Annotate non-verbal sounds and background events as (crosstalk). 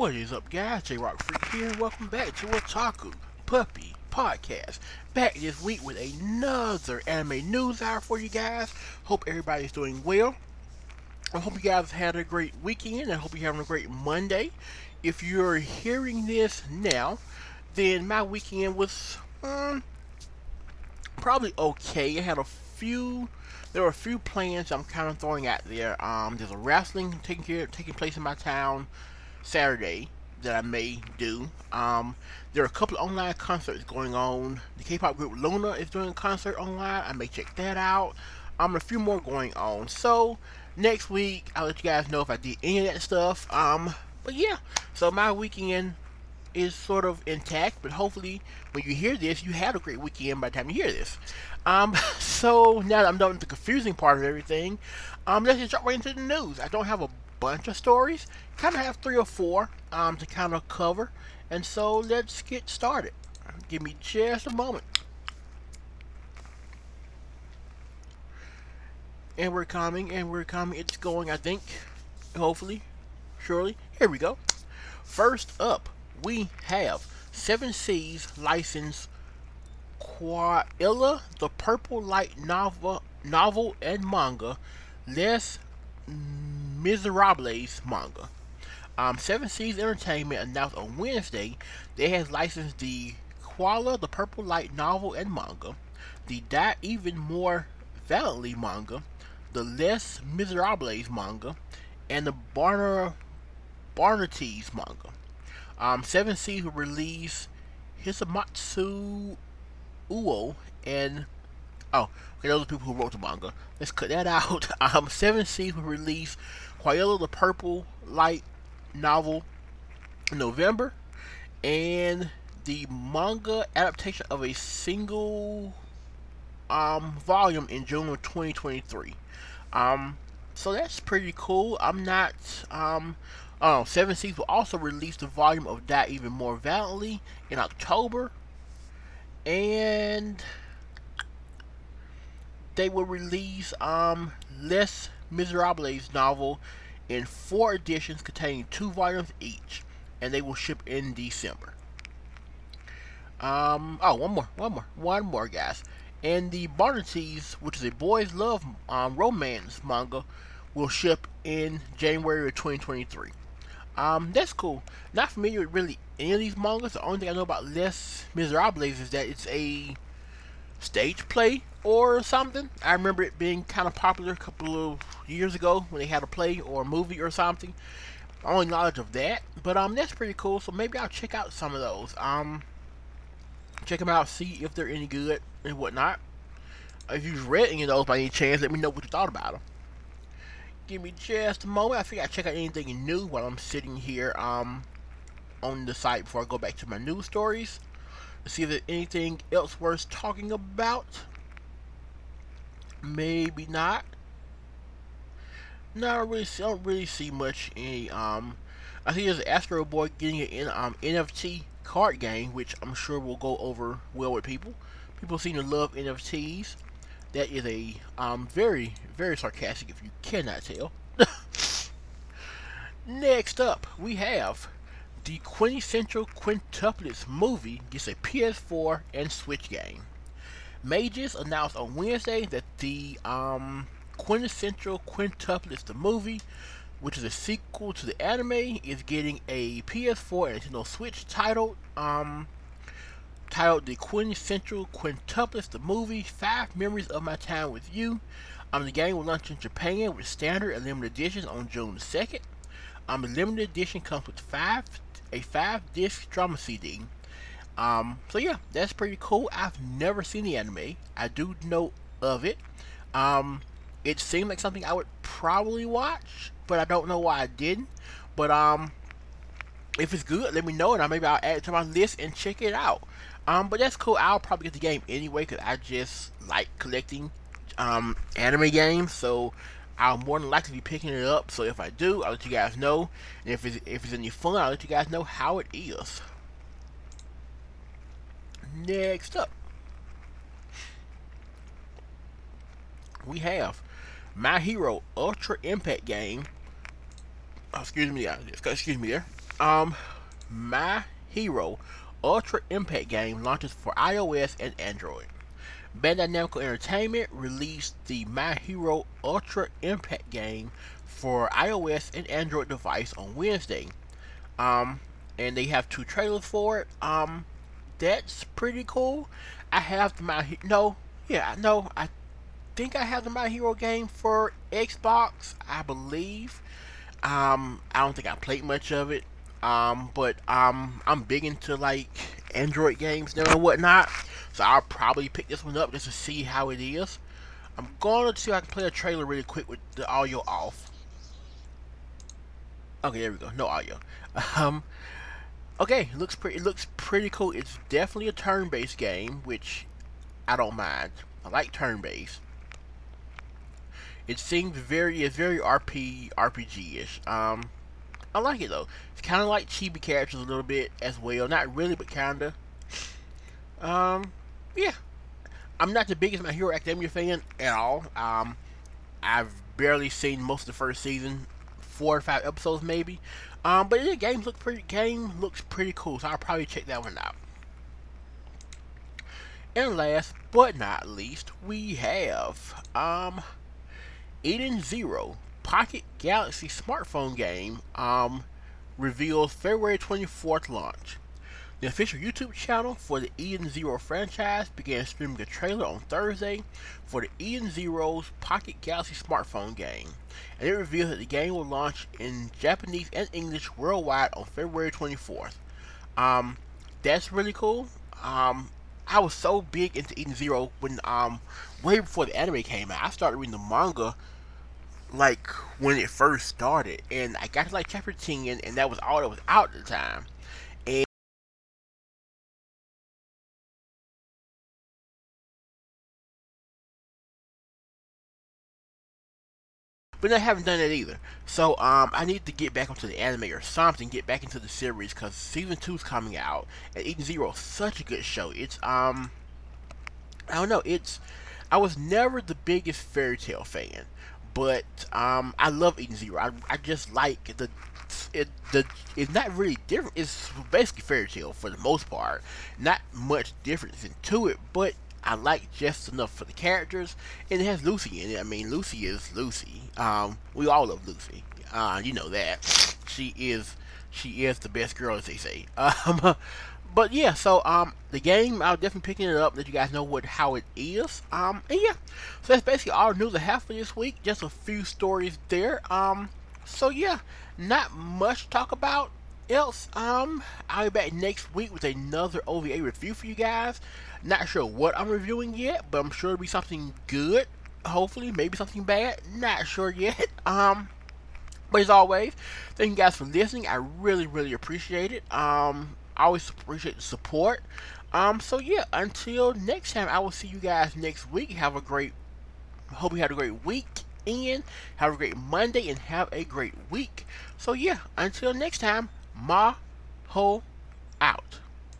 What is up, guys? J Rock Freak here. Welcome back to Otaku Puppy Podcast. Back this week with another anime news hour for you guys. Hope everybody's doing well. I hope you guys had a great weekend. I hope you're having a great Monday. If you're hearing this now, then my weekend was um, probably okay. I had a few. There were a few plans I'm kind of throwing out there. Um, there's a wrestling taking care, taking place in my town Saturday that I may do. Um, there are a couple of online concerts going on. The K-pop group LOONA is doing a concert online. I may check that out. Um, a few more going on. So next week I'll let you guys know if I did any of that stuff. Um, but yeah. So my weekend is sort of intact, but hopefully when you hear this, you had a great weekend by the time you hear this. Um, (laughs) so now that I'm done with the confusing part of everything, um, let's just jump right into the news. I don't have a bunch of stories, kind of have three or four um, to kind of cover, and so let's get started. Give me just a moment. And we're coming, and we're coming. It's going, I think, hopefully, surely. Here we go. First up, we have Seven Seas license Qualia, the Purple Light novel, novel and manga, Les Miserables manga. Um, Seven Seas Entertainment announced on Wednesday they has licensed the Qualia, the Purple Light novel and manga, the Die Even More Valiantly manga, the Les Miserables manga, and the Barner Barnates manga. Um, Seven Seas will release Hisamatsu Uo and oh, okay, those are people who wrote the manga. Let's cut that (laughs) out. Um, Seven Seas will release Qualia the Purple Light novel in November, and the manga adaptation of a single um volume in June of 2023. Um, so that's pretty cool. I'm not um Oh, Seven Seas will also release the volume of that Even More Valiantly in October. And they will release um Les Miserables novel in four editions containing two volumes each. And they will ship in December. Um oh one more, one more, one more guys. And the Barnates, which is a boys love um, romance manga, will ship in January of 2023. Um, that's cool. Not familiar with really any of these mangas. The only thing I know about Les Miserables is that it's a stage play or something. I remember it being kind of popular a couple of years ago when they had a play or a movie or something. Only knowledge of that, but um, that's pretty cool. So maybe I'll check out some of those. Um, check them out, see if they're any good and whatnot. If you've read any of those by any chance, let me know what you thought about them give me just a moment. I think I check out anything new while I'm sitting here um on the site before I go back to my news stories to see if there's anything else worth talking about. Maybe not. No, I really see, I don't really see much. Any um, I think there's Astro Boy getting an um NFT card game, which I'm sure will go over well with people. People seem to love NFTs. That is a um, very, very sarcastic if you cannot tell. (laughs) Next up, we have the quintessential quintuplets movie gets a PS4 and Switch game. Mages announced on Wednesday that the um, quintessential quintuplets the movie, which is a sequel to the anime, is getting a PS4 and Nintendo Switch titled um, titled The Quintessential Quintuplets, the movie, Five Memories of My Time with You. Um, the game will launch in Japan with standard and limited editions on June 2nd. Um, the limited edition comes with five a five disc drama CD. Um, so yeah, that's pretty cool. I've never seen the anime. I do know of it. Um, it seemed like something I would probably watch, but I don't know why I didn't. But um, if it's good, let me know, and I maybe I'll add it to my list and check it out. Um, but that's cool. I'll probably get the game anyway because I just like collecting um, anime games. So I'll more than likely be picking it up. So if I do, I'll let you guys know. And if it's, if it's any fun, I'll let you guys know how it is. Next up, we have My Hero Ultra Impact game. Oh, excuse me, excuse me there. um, My Hero Ultra Impact game launches for iOS and Android. Bandai Namco Entertainment released the My Hero Ultra Impact game for iOS and Android device on Wednesday. Um, and they have two trailers for it. Um, that's pretty cool. I have the My no, yeah, no, I think I have the My Hero game for Xbox, I believe. Um, I don't think I played much of it. Um, but um, I'm big into like Android games now and whatnot, so I'll probably pick this one up just to see how it is. I'm going to see if I can play a trailer really quick with the audio off. Okay, there we go. No audio. (laughs) Um, okay, looks pretty. It looks pretty cool. It's definitely a turn-based game, which I don't mind. I like turn-based. It seems very, it's very RP, RPG-ish. Um, I like it though. It's kind of like chibi characters a little bit as well. Not really, but kinda. Um, yeah. I'm not the biggest My Hero Academia fan at all. Um, I've barely seen most of the first season, four or five episodes maybe. Um, but the game looks pretty. Game looks pretty cool, so I'll probably check that one out. And last but not least, we have um, Eden Zero Pocket Galaxy smartphone game um, reveals February 24th launch. The official YouTube channel for the Eden Zero franchise began streaming a trailer on Thursday for the Eden Zero's Pocket Galaxy smartphone game, and it reveals that the game will launch in Japanese and English worldwide on February 24th. Um, that's really cool. Um, I was so big into Eden Zero when um, way before the anime came out. I started reading the manga like when it first started, and I got to like chapter ten, and that was all that was out at the time. But I haven't done it either. So um, I need to get back onto the anime or something, get back into the series because season two is coming out, and Eden Zero is such a good show. It's um, I don't know, it's I was never the biggest Fairy Tail fan but um, I love Eden Zero. I, I just like the it the it's not really different. It's basically Fairy Tail for the most part. Not much difference into it, but I like just enough for the characters, and it has Lucy in it. I mean, Lucy is Lucy. Um, we all love Lucy. Uh, you know that she is she is the best girl, as they say. (laughs) Um, but yeah, so um, the game I'll definitely picking it up. Let you guys know what how it is. Um, and yeah, so that's basically all news I have for this week. Just a few stories there. Um, so yeah, not much to talk about else. Um, I'll be back next week with another OVA review for you guys. Not sure what I'm reviewing yet, but I'm sure it'll be something good. Hopefully, maybe something bad. Not sure yet. (laughs) Um. But as always, thank you guys for listening. I really, really appreciate it. Um, I always appreciate the support. Um, so yeah, until next time, I will see you guys next week. Have a great, hope you had a great week and have a great Monday and have a great week. So yeah, until next time, ma ho out.